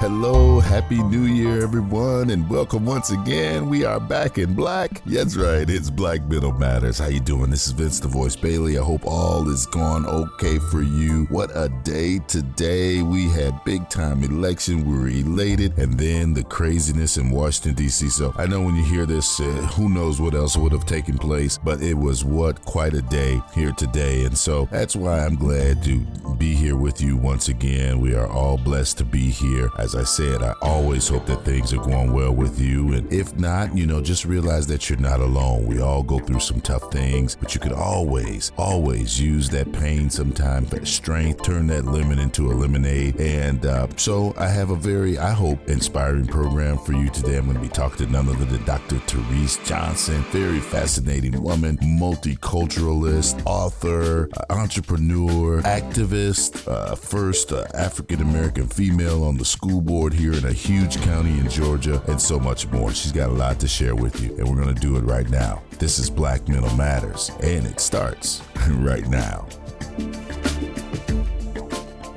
Hello, happy new year, everyone, and welcome once again. We are back in black. That's right, it's Black Mental Matters. How you doing? This is Vince the Voice Bailey. I hope all is going okay for you. What a day today. We had big time election. We were elated, and then the craziness in Washington D.C. So I know when you hear this, uh, who knows what else would have taken place, but it was what quite a day here today, and so that's why I'm glad to be here with you once again. We are all blessed to be here. As said, I always hope that things are going well with you. And if not, you know, just realize that you're not alone. We all go through some tough things, but you could always, always use that pain sometime for strength, turn that lemon into a lemonade. And uh, so I have a very, I hope, inspiring program for you today. I'm going to be talking to none other than Dr. Tarece Johnson, very fascinating woman, multiculturalist, author, uh, entrepreneur, activist uh, first uh, African American female on the school board here in a huge county in Georgia, and so much more. She's got a lot to share with you, and we're going to do it right now. This is Black Mental Matters, and it starts right now.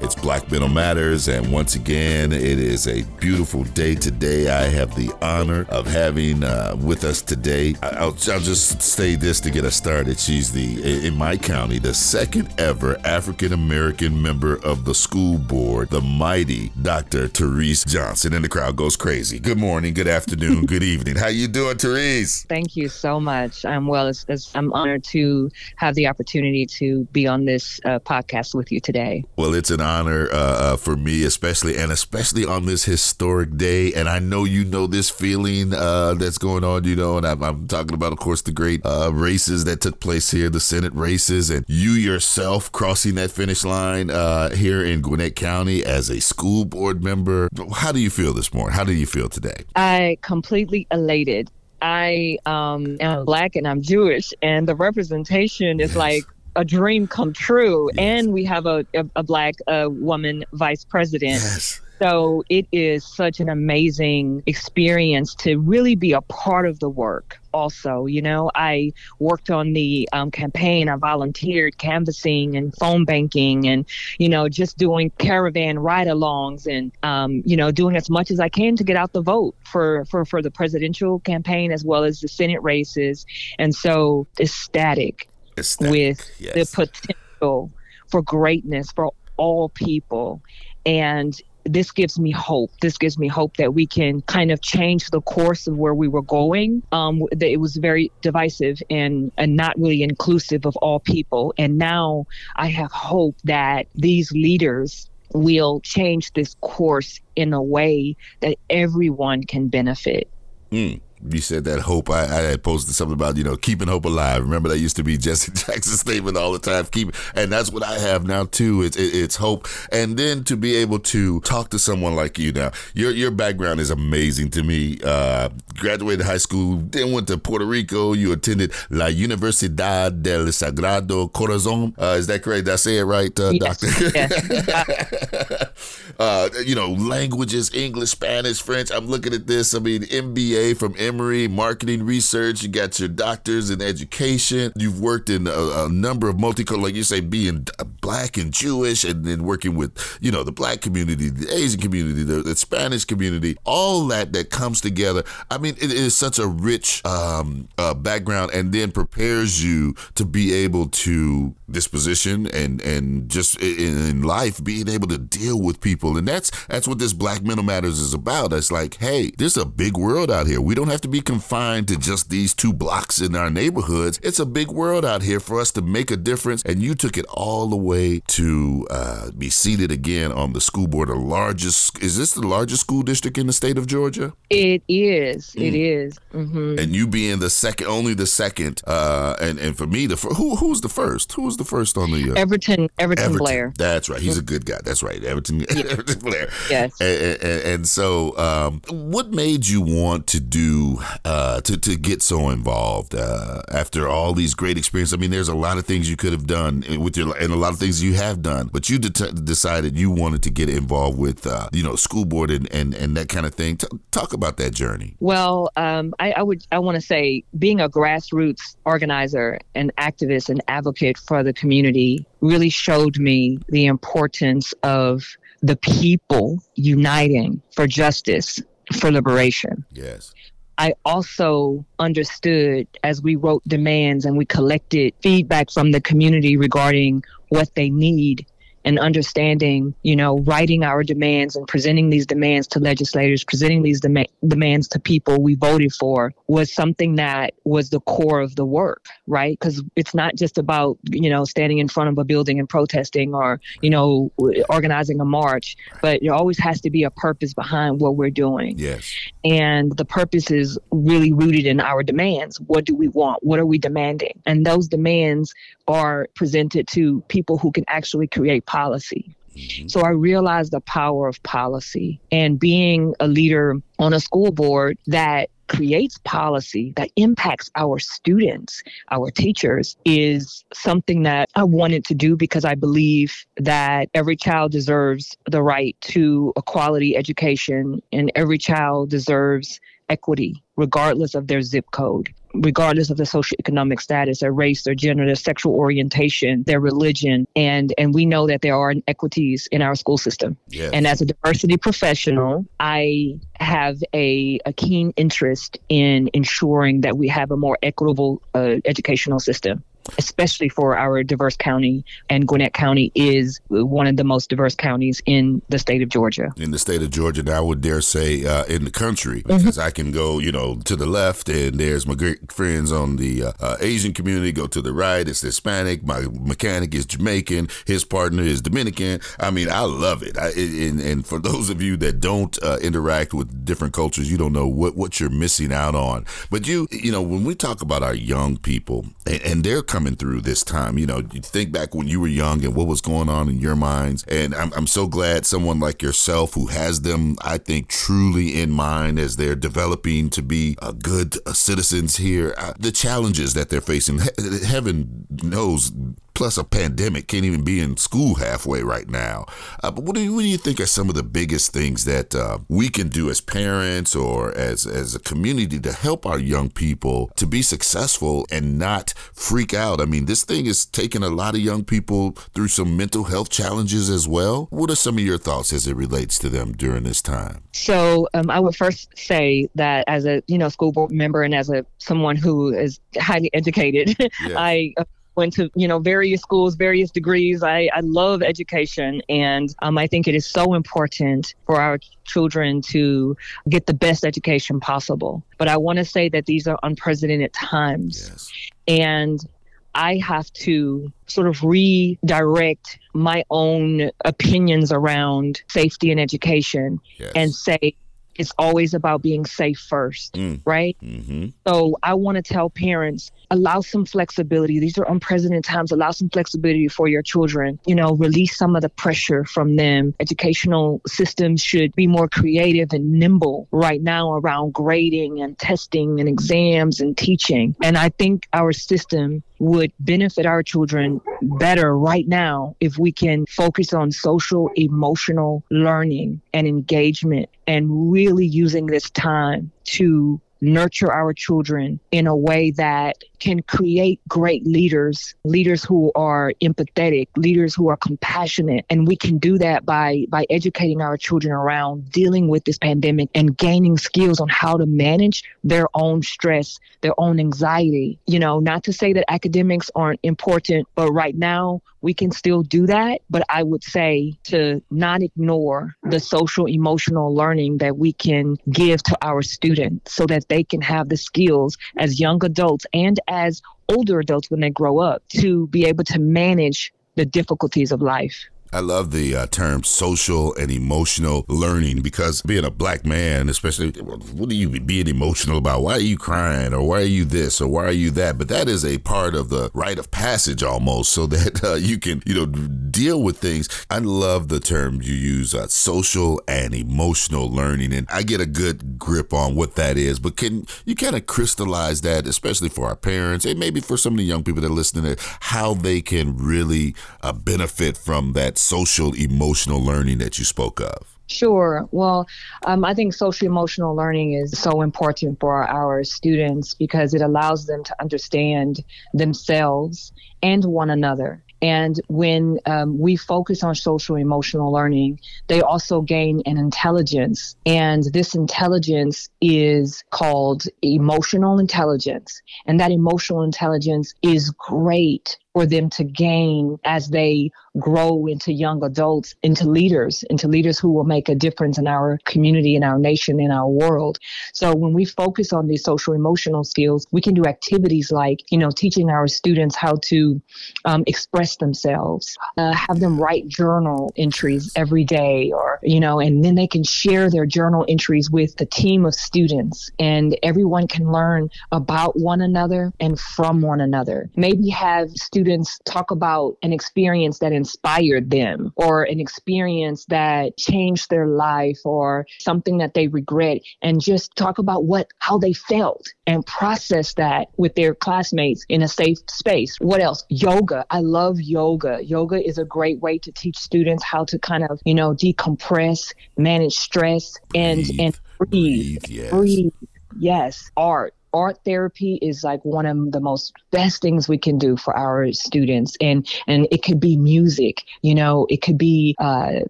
It's Black Mental Matters, and once again, it is a beautiful day today. I have the honor of having uh, with us today. I'll, I'll just say this to get us started. She's the, in my county, the second ever African American member of the school board, the mighty Dr. Tarece Johnson. And the crowd goes crazy. Good morning, good afternoon, good evening. How you doing, Tarece? Thank you so much. I'm well. It's, it's, I'm honored to have the opportunity to be on this uh, podcast with you today. Well, it's an honor honor uh, uh, for me, especially and especially on this historic day. And I know you know this feeling uh, that's going on, you know. And I'm, I'm, talking about, of course, the great uh, races that took place here, the Senate races, and you yourself crossing that finish line uh, here in Gwinnett County as a school board member. How do you feel this morning? How do you feel today? I completely elated. I um, am black and I'm Jewish, and the representation is yes. like a dream come true. Yes. And we have a, a, a black uh, woman vice president. Yes. So it is such an amazing experience to really be a part of the work. Also, you know, I worked on the um, campaign. I volunteered canvassing and phone banking, and you know, just doing caravan ride-alongs, and um, you know, doing as much as I can to get out the vote for for for the presidential campaign as well as the Senate races. And so, ecstatic Aesthetic, with yes. the potential for greatness for all people. And this gives me hope. This gives me hope that we can kind of change the course of where we were going. Um, that it was very divisive and, and not really inclusive of all people. And now I have hope that these leaders will change this course in a way that everyone can benefit. Mm you said that hope. I, I, had posted something about you know keeping hope alive. Remember that used to be Jesse Jackson's statement all the time. Keep, and that's what I have now too. It's it, it's hope, and then to be able to talk to someone like you now. Your your background is amazing to me. Uh, graduated high school, then went to Puerto Rico. You attended La Universidad del Sagrado Corazon. Uh, is that correct? Did I say it right, uh, yes. Doctor? Yes. uh, you know, languages, English, Spanish, French. I'm looking at this. I mean, MBA from Emory, marketing research. You got your doctors in education. You've worked in a, a number of multicultural, like you say, being black and Jewish, and then working with, you know, the black community, the Asian community, the, the Spanish community, all that that comes together. I mean, it is such a rich um, uh, background, and then prepares you to be able to this position and and just in, in life being able to deal with people, and that's that's what this Black Mental Matters is about. It's like, hey, there's a big world out here. We don't have to be confined to just these two blocks in our neighborhoods. It's a big world out here for us to make a difference. And you took it all the way to uh, be seated again on the school board. The largest is this the largest school district in the state of Georgia? It is. Mm. It is. Mm-hmm. And you being the second, only the second, uh, and and for me, the who who's the first? Who was the first on the uh, Everton, Everton? Everton Blair. That's right. He's a good guy. That's right. Everton. Yeah. Everton Blair. Yes. And, and, and so, um, what made you want to do? You uh, to to get so involved uh, after all these great experiences? I mean, there's a lot of things you could have done with your and a lot of things you have done, but you de- decided you wanted to get involved with uh, you know school board and, and and that kind of thing. T- talk about that journey. Well, um, I, I would I want to say being a grassroots organizer and activist and advocate for the community really showed me the importance of the people uniting for justice, for liberation. Yes. I also understood as we wrote demands and we collected feedback from the community regarding what they need and understanding, you know, writing our demands and presenting these demands to legislators, presenting these dem- demands to people we voted for was something that was the core of the work, right? Because it's not just about, you know, standing in front of a building and protesting or, you know, organizing a march, but there always has to be a purpose behind what we're doing. Yes. And the purpose is really rooted in our demands. What do we want? What are we demanding? And those demands are presented to people who can actually create policy. Mm-hmm. So I realized the power of policy and being a leader on a school board that creates policy that impacts our students, our teachers, is something that I wanted to do because I believe that every child deserves the right to a quality education and every child deserves equity regardless of their zip code regardless of their socioeconomic status, their race, their gender, their sexual orientation, their religion. And and we know that there are inequities in our school system. Yes. And as a diversity professional, I have a, a keen interest in ensuring that we have a more equitable uh, educational system especially for our diverse county. And Gwinnett County is one of the most diverse counties in the state of Georgia. In the state of Georgia, and I would dare say uh, in the country, mm-hmm. because mm-hmm. I can go, you know, to the left, and there's my great friends on the uh, uh, Asian community. Go to the right, it's Hispanic. My mechanic is Jamaican. His partner is Dominican. I mean, I love it. I, and, and, for those of you that don't uh, interact with different cultures, you don't know what what you're missing out on. But you, you know, when we talk about our young people, and, and they're coming through this time. You know, you think back when you were young and what was going on in your minds. And I'm, I'm so glad someone like yourself who has them, I think, truly in mind as they're developing to be a good uh, citizens here. Uh, the challenges that they're facing, he- heaven knows plus a pandemic, can't even be in school halfway right now. Uh, but what do, you, what do you think are some of the biggest things that uh, we can do as parents or as as a community to help our young people to be successful and not freak out? I mean, this thing is taking a lot of young people through some mental health challenges as well. What are some of your thoughts as it relates to them during this time? So um, I would first say that as a you know school board member and as a someone who is highly educated, yes. I went to you know various schools various degrees i, I love education and um, i think it is so important for our children to get the best education possible but i want to say that these are unprecedented times yes. and I have to sort of redirect my own opinions around safety and education yes. and say, it's always about being safe first, mm. right? Mm-hmm. So I want to tell parents allow some flexibility. These are unprecedented times. Allow some flexibility for your children. You know, release some of the pressure from them. Educational systems should be more creative and nimble right now around grading and testing and exams and teaching. And I think our system would benefit our children better right now if we can focus on social emotional learning and engagement and really using this time to nurture our children in a way that can create great leaders, leaders who are empathetic, leaders who are compassionate. And we can do that by by educating our children around dealing with this pandemic and gaining skills on how to manage their own stress, their own anxiety. You know, not to say that academics aren't important, but right now we can still do that. But I would say to not ignore the social emotional learning that we can give to our students so that they can have the skills as young adults and as older adults when they grow up to be able to manage the difficulties of life. I love the uh, term social and emotional learning because being a black man, especially, what are you being emotional about? Why are you crying or why are you this or why are you that? But that is a part of the rite of passage almost so that uh, you can, you know, deal with things. I love the term you use, uh, social and emotional learning, and I get a good grip on what that is. But can you kind of crystallize that, especially for our parents and maybe for some of the young people that are listening, how they can really uh, benefit from that social emotional learning that you spoke of? Sure. Well, um, I think social emotional learning is so important for our students because it allows them to understand themselves and one another. And when um, we focus on social emotional learning, they also gain an intelligence. And this intelligence is called emotional intelligence. And that emotional intelligence is great for them to gain as they grow into young adults, into leaders, into leaders who will make a difference in our community, in our nation, in our world. So when we focus on these social emotional skills, we can do activities like, you know, teaching our students how to um, express themselves, uh, have them write journal entries every day, or, you know, and then they can share their journal entries with the team of students, and everyone can learn about one another and from one another. Maybe have students students talk about an experience that inspired them or an experience that changed their life or something that they regret and just talk about what how they felt and process that with their classmates in a safe space. What else? Yoga. I love yoga. Yoga is a great way to teach students how to kind of, you know, decompress, manage stress and Breathe. and breathe. Breathe, yes. breathe. Yes, art art therapy is like one of the most best things we can do for our students. And and it could be music you know it could be uh,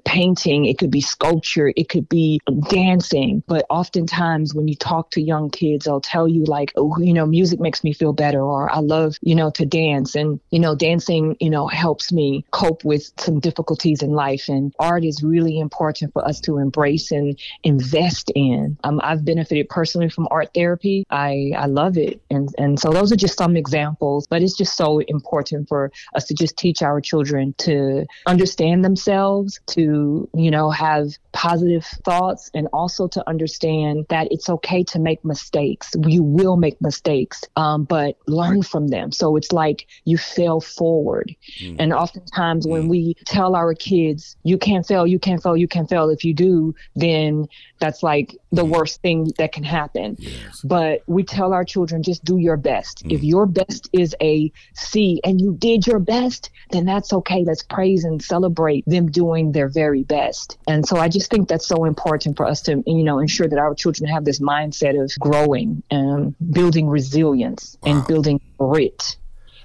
painting it could be sculpture it could be dancing. But oftentimes when you talk to young kids they'll tell you like oh you know music makes me feel better or i love you know to dance. And you know dancing you know helps me cope with some difficulties in life. And art is really important for us to embrace and invest in. Um, i've benefited personally from art therapy. I I love it. And and so those are just some examples, but it's just so important for us to just teach our children to understand themselves, to, you know, have positive thoughts and also to understand that it's okay to make mistakes. You will make mistakes, um, but learn from them. So it's like you fail forward. Mm. And oftentimes mm. when we tell our kids, you can't fail, you can't fail, you can't fail, if you do, then that's like the mm. worst thing that can happen. Yes. But we tell our children, just do your best. If your best is a C and you did your best, then that's okay. Let's praise and celebrate them doing their very best. And so I just think that's so important for us to, you know, ensure that our children have this mindset of growing and building resilience wow. and building grit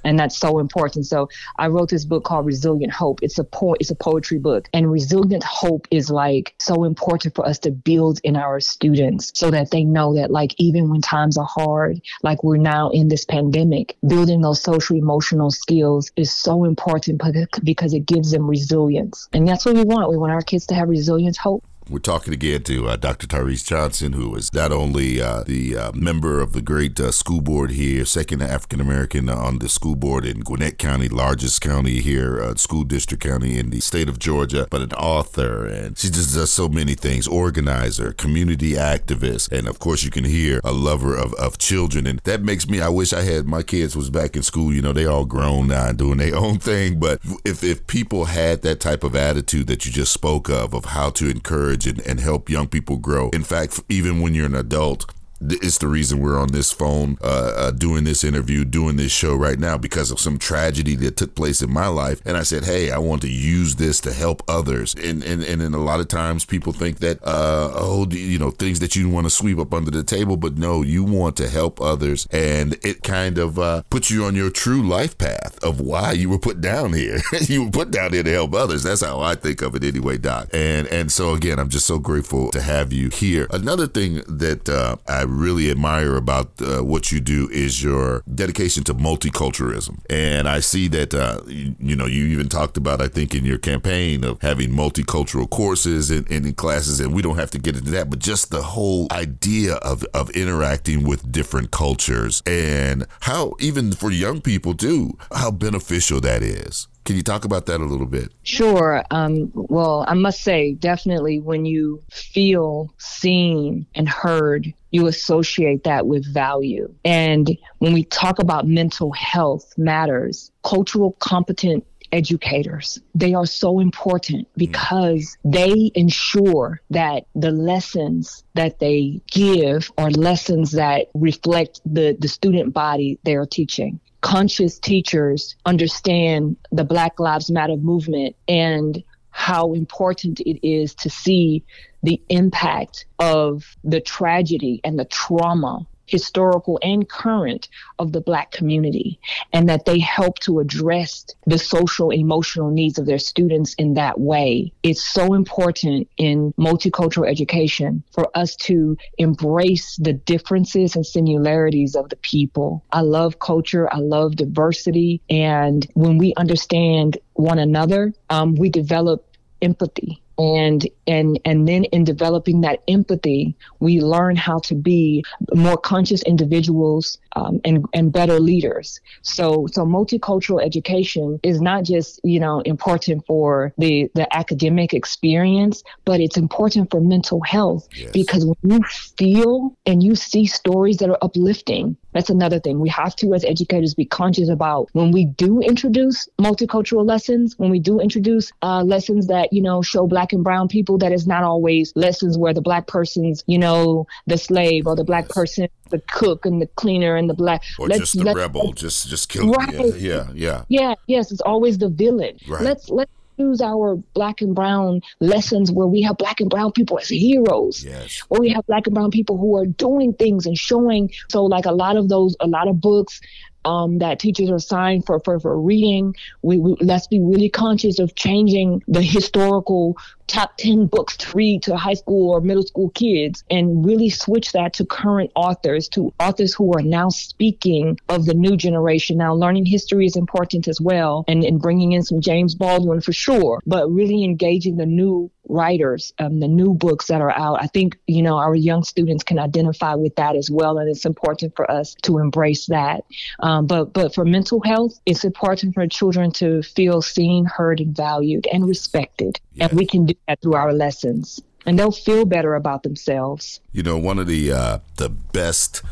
and that's so important. So I wrote this book called Resilient Hope. It's a po- it's a poetry book, and resilient hope is like so important for us to build in our students so that they know that like even when times are hard, like we're now in this pandemic, building those social emotional skills is so important because it gives them resilience, and that's what we want. We want our kids to have resilience, hope. We're talking again to uh, Dr. Tarece Johnson, who is not only uh, the uh, member of the great uh, school board here, second African American on the school board in Gwinnett County, largest county here, uh, school district county in the state of Georgia, but an author, and she just does so many things organizer, community activist, and of course, you can hear a lover of, of children. And that makes me, I wish I had my kids was back in school. You know, they all grown now and doing their own thing. But if, if people had that type of attitude that you just spoke of, of how to encourage and, and help young people grow. In fact, even when you're an adult, it's the reason we're on this phone uh, uh, doing this interview doing this show right now because of some tragedy that took place in my life. And i said hey i want to use this to help others. And and, and then a lot of times people think that uh, oh you know things that you want to sweep up under the table but no you want to help others. And it kind of uh, puts you on your true life path of why you were put down here. You were put down here to help others. That's how i think of it anyway doc. And and so again i'm just so grateful to have you here. Another thing that uh, i really admire about uh, what you do is your dedication to multiculturalism. And I see that, uh, you, you, know, you even talked about, I think, in your campaign of having multicultural courses and, and classes, and we don't have to get into that, but just the whole idea of, of interacting with different cultures and how, even for young people too, how beneficial that is. Can you talk about that a little bit? Sure. Um, well, I must say, definitely when you feel seen and heard, you associate that with value. And when we talk about mental health matters, cultural competent educators. They are so important because they ensure that the lessons that they give are lessons that reflect the, the student body they're teaching. Conscious teachers understand the Black Lives Matter movement and how important it is to see the impact of the tragedy and the trauma historical and current of the black community and that they help to address the social emotional needs of their students in that way. It's so important in multicultural education for us to embrace the differences and similarities of the people. I love culture i love diversity and when we understand one another um, we develop empathy and and and then in developing that empathy we learn how to be more conscious individuals um, and and better leaders so so multicultural education is not just you know important for the the academic experience but it's important for mental health yes. because when you feel and you see stories that are uplifting that's another thing. We have to, as educators, be conscious about when we do introduce multicultural lessons, when we do introduce uh, lessons that, you know, show black and brown people, that is not always lessons where the black person's, you know, the slave or the black person, the cook and the cleaner and the black. Or let's, just the rebel, just just kill right. Yeah, yeah, yeah. Yeah, yes, it's always the villain. Right. Let's let's use our black and brown lessons where we have black and brown people as heroes. Yes. Where we have black and brown people who are doing things and showing. So like a lot of those, a lot of books um, that teachers are assigned for, for, for reading. We, we, let's be really conscious of changing the historical top 10 books to read to high school or middle school kids and really switch that to current authors, to authors who are now speaking of the new generation. Now, learning history is important as well and, and bringing in some James Baldwin for sure, but really engaging the new writers, um, the new books that are out. I think, you know, our young students can identify with that as well. And it's important for us to embrace that. Um, but, but for mental health, it's important for children to feel seen, heard, and valued and respected. Yes. And we can do that through our lessons. And they'll feel better about themselves. You know, one of the uh, the best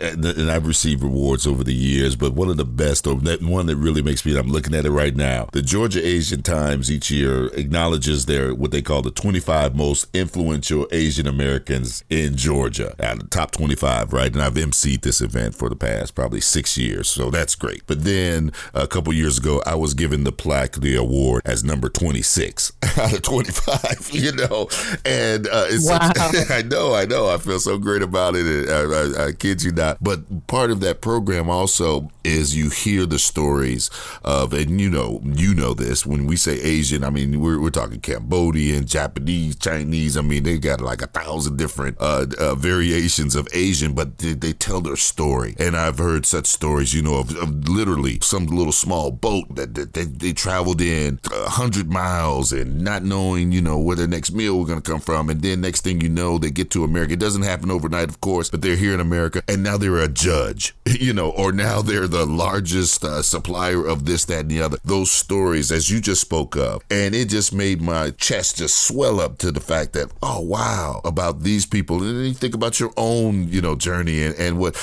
and I've received rewards over the years, but one of the best, or one that really makes me, I'm looking at it right now. The Georgia Asian Times each year acknowledges their what they call the 25 most influential Asian Americans in Georgia, out of the top 25, right? And I've emceed this event for the past probably six years, so that's great. But then a couple years ago, I was given the plaque, the award, as number 26 out of 25, you know, and uh, it's wow. I know, I know, I feel so great about it. I, I, I, kid you not. But part of that program also is you hear the stories of, and you know, you know this. When we say Asian, I mean we're, we're talking Cambodian, Japanese, Chinese. I mean they got like a thousand different uh, uh, variations of Asian, but they, they, tell their story. And I've heard such stories, you know, of, of literally some little small boat that, that they, they traveled in a hundred miles and not knowing, you know, where their next meal was going to come from. And then next thing you know, they get to America. It doesn't happen overnight, of course, but they're here in America, and now they're a judge, you know, or now they're the largest uh, supplier of this, that, and the other. Those stories, as you just spoke of, and it just made my chest just swell up to the fact that, oh wow, about these people, and then you think about your own, you know, journey and, and what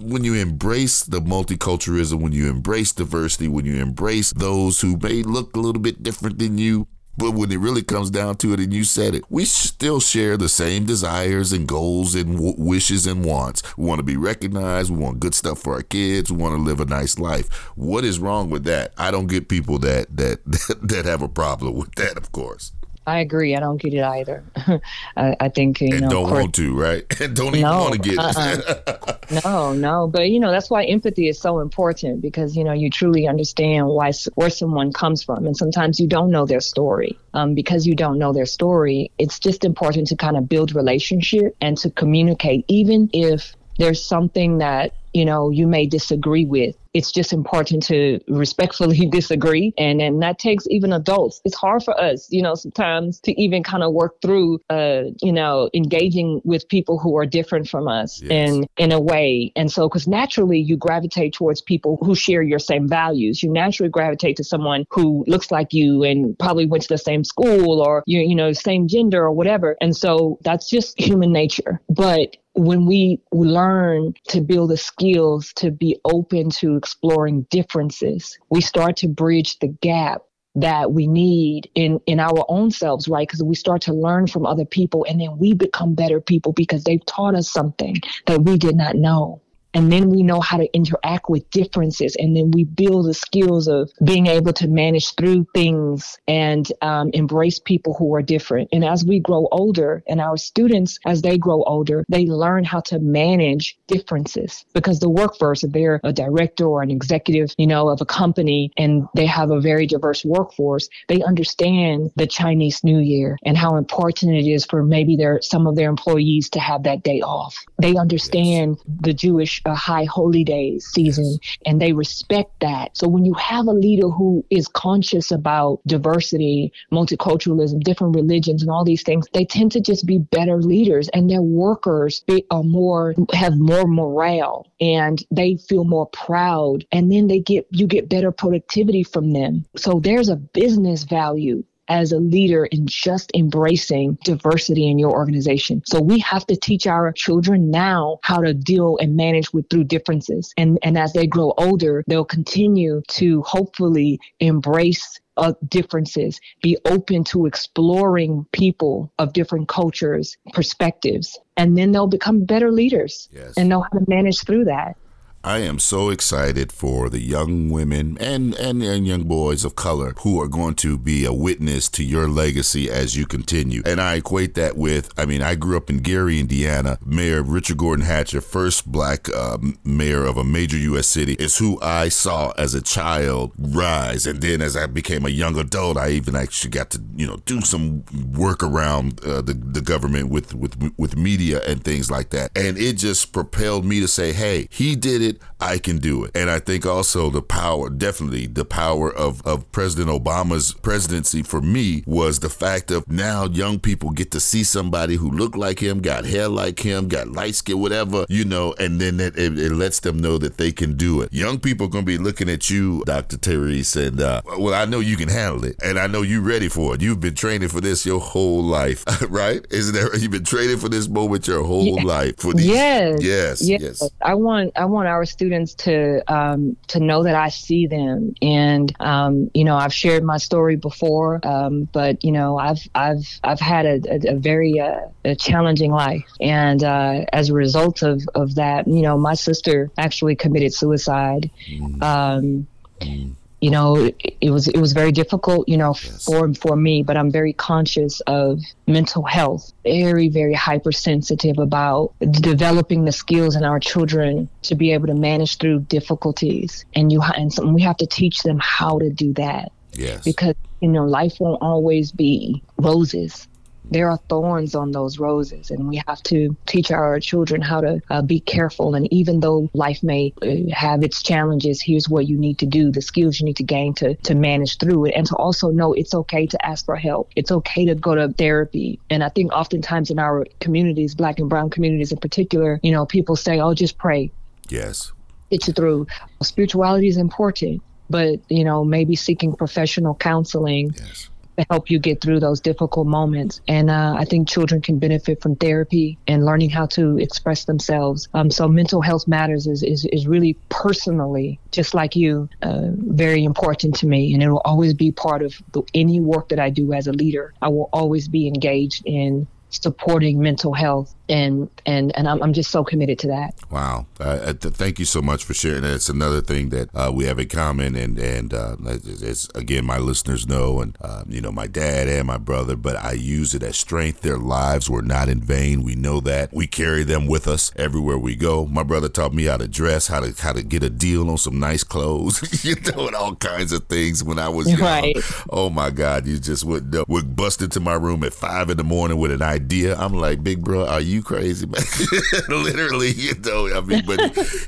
when you embrace the multiculturalism, when you embrace diversity, when you embrace those who may look a little bit different than you, but when it really comes down to it, and you said it, we still share the same desires and goals and w- wishes and wants. We want to be recognized. We want good stuff for our kids. We want to live a nice life. What is wrong with that? I don't get people that that that have a problem with that. Of course. I agree. I don't get it either. I, I, think you and know, don't course, want to, right? And don't even no, want to get uh-uh. no, no. But you know, that's why empathy is so important because you know you truly understand why where someone comes from, and sometimes you don't know their story. Um, because you don't know their story, it's just important to kind of build relationship and to communicate, even if there's something that you know you may disagree with. It's just important to respectfully disagree. And and that takes even adults. It's hard for us you know sometimes to even kind of work through uh you know engaging with people who are different from us yes. in in a way. And so because naturally you gravitate towards people who share your same values. You naturally gravitate to someone who looks like you and probably went to the same school or you you know same gender or whatever. And so that's just human nature. But when we learn to build the skills to be open to exploring differences, we start to bridge the gap that we need in in our own selves right? Because we start to learn from other people and then we become better people because they've taught us something that we did not know and then we know how to interact with differences and then we build the skills of being able to manage through things and um, embrace people who are different. And as we grow older and our students as they grow older they learn how to manage differences. Because the workforce if they're a director or an executive you know of a company and they have a very diverse workforce they understand the chinese new year and how important it is for maybe their some of their employees to have that day off. They understand yes. the jewish a high holy days season and they respect that. So when you have a leader who is conscious about diversity, multiculturalism, different religions and all these things, they tend to just be better leaders and their workers are more have more morale and they feel more proud and then they get you get better productivity from them. So there's a business value as a leader in just embracing diversity in your organization. So we have to teach our children now how to deal and manage with through differences. And and as they grow older, they'll continue to hopefully embrace uh, differences, be open to exploring people of different cultures, perspectives, and then they'll become better leaders yes. and know how to manage through that. I am so excited for the young women and, and, and young boys of color who are going to be a witness to your legacy as you continue. And I equate that with, I mean, I grew up in Gary, Indiana. Mayor Richard Gordon Hatcher, first black uh, mayor of a major U.S. city, is who I saw as a child rise. And then as I became a young adult, I even actually got to, you know, do some work around uh, the, the government with, with, with media and things like that. And it just propelled me to say, hey, he did it it, I can do it. And I think also the power, definitely the power of, of President Obama's presidency for me was the fact of now young people get to see somebody who looked like him, got hair like him, got light skin, whatever, you know, and then it, it, it lets them know that they can do it. Young people are going to be looking at you, Dr. Terry said, uh, well, I know you can handle it and I know you're ready for it. You've been training for this your whole life, right? Isn't there? You've been training for this moment your whole yeah. life. For these, yes. Yes. Yes. yes. I want, I want our our students to um, to know that I see them, and um, you know I've shared my story before, um, but you know I've I've I've had a, a, a very uh, a challenging life, and uh, as a result of of that, you know my sister actually committed suicide. Mm. Um, mm you know it, it, was it was very difficult you know yes. for for me but i'm very conscious of mental health. Very very hypersensitive about developing the skills in our children to be able to manage through difficulties. And you and so we have to teach them how to do that. Yes. Because you know life won't always be roses there are thorns on those roses, and we have to teach our children how to uh, be careful. And even though life may uh, have its challenges, here's what you need to do, the skills you need to gain to to manage through it, and to also know it's okay to ask for help. It's okay to go to therapy. And I think oftentimes in our communities, Black and Brown communities in particular, you know, people say, "Oh, just pray." Yes. It's through. Spirituality is important, but you know, maybe seeking professional counseling. Yes to help you get through those difficult moments. And uh, I think children can benefit from therapy and learning how to express themselves. Um, so mental health matters is, is, is really personally, just like you, uh, very important to me. And it will always be part of the, any work that I do as a leader. I will always be engaged in supporting mental health and and and I'm, I'm just so committed to that. Wow. Uh, th- thank you so much for sharing That's another thing that uh, we have in common and and uh, it's, again my listeners know and uh, you know my dad and my brother but I use it as strength. Their lives were not in vain. We know that. We carry them with us everywhere we go. My brother taught me how to dress how to how to get a deal on some nice clothes you know and all kinds of things when I was young. Right. oh my god. You just would would bust into my room at five in the morning with an idea. I'm like, big bro, are you crazy, man? Literally, you know. I mean, but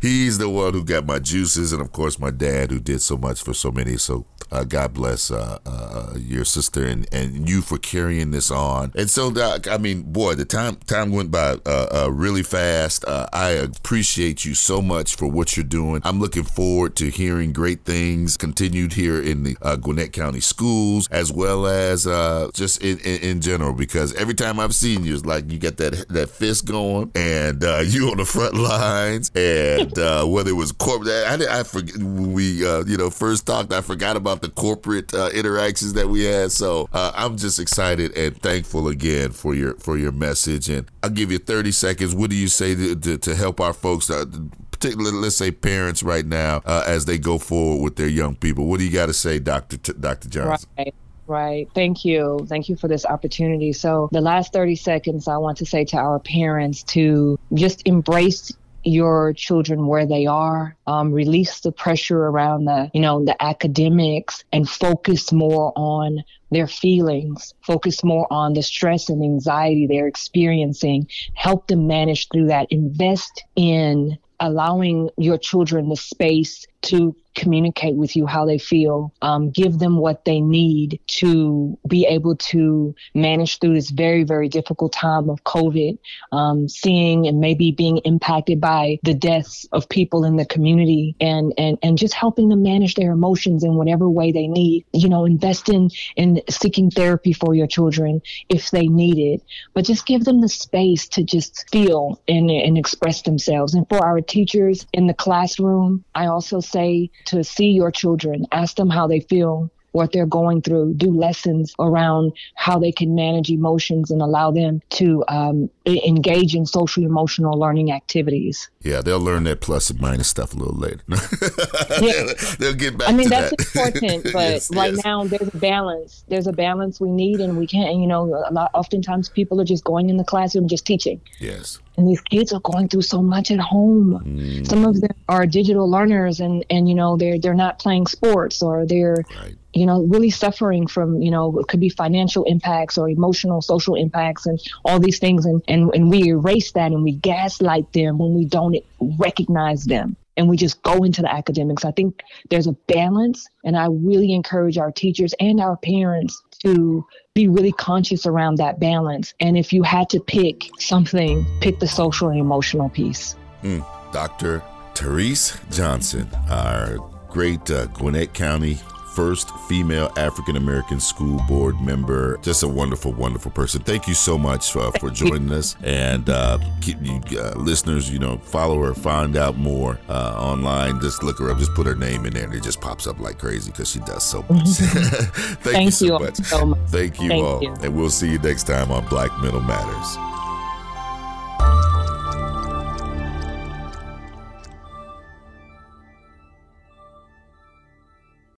he's the one who got my juices, and of course, my dad who did so much for so many. So uh, God bless uh, uh, your sister and, and you for carrying this on. And so, Doc, I mean, boy, the time time went by uh, uh, really fast. Uh, I appreciate you so much for what you're doing. I'm looking forward to hearing great things continued here in the Gwinnett County schools, as well as just in, in, in general, because every time I've seen you, it's like you get that that fist going, and uh, you on the front lines, and uh, whether it was corporate, I, I forget when we uh, you know first talked, I forgot about the corporate uh, interactions that we had. So uh, I'm just excited and thankful again for your for your message, and I'll give you 30 seconds. What do you say to, to, to help our folks? particularly let's say parents right now uh, as they go forward with their young people. What do you got to say, Doctor T- Doctor Johnson? Right. Right. Thank you. Thank you for this opportunity. So, the last 30 seconds, I want to say to our parents to just embrace your children where they are um, release the pressure around the you know the academics and focus more on their feelings focus more on the stress and anxiety they're experiencing help them manage through that invest in allowing your children the space to communicate with you how they feel, um, give them what they need to be able to manage through this very, very difficult time of COVID, um, seeing and maybe being impacted by the deaths of people in the community and, and, and just helping them manage their emotions in whatever way they need. You know, invest in, in seeking therapy for your children if they need it, but just give them the space to just feel and, and express themselves. And for our teachers in the classroom, I also say to see your children, ask them how they feel, what they're going through, do lessons around how they can manage emotions and allow them to um, engage in social emotional learning activities. Yeah, they'll learn that plus and minus stuff a little later. yeah. they'll get back. I mean, that's that. important, but yes, right yes. now there's a balance. There's a balance we need, and we can't. You know, a lot. Oftentimes, people are just going in the classroom just teaching. Yes and these kids are going through so much at home. Mm. Some of them are digital learners, and and you know they're they're not playing sports or they're right. You know really suffering from you know it could be financial impacts or emotional social impacts and all these things, and and and we erase that and we gaslight them when we don't recognize them and we just go into the academics. I think there's a balance, and I really encourage our teachers and our parents to be really conscious around that balance. And if you had to pick something, pick the social and emotional piece. Mm. Dr. Tarece Johnson, our great uh, Gwinnett County first female African American school board member. Just a wonderful, wonderful person. Thank you so much uh, for joining us. And uh, keep you uh, listeners, you know, follow her, find out more uh, online. Just look her up, just put her name in there, and it just pops up like crazy because she does so much. Thank, Thank, you so, you much. so much. Thank you Thank all. You. And we'll see you next time on Black Mental Matters.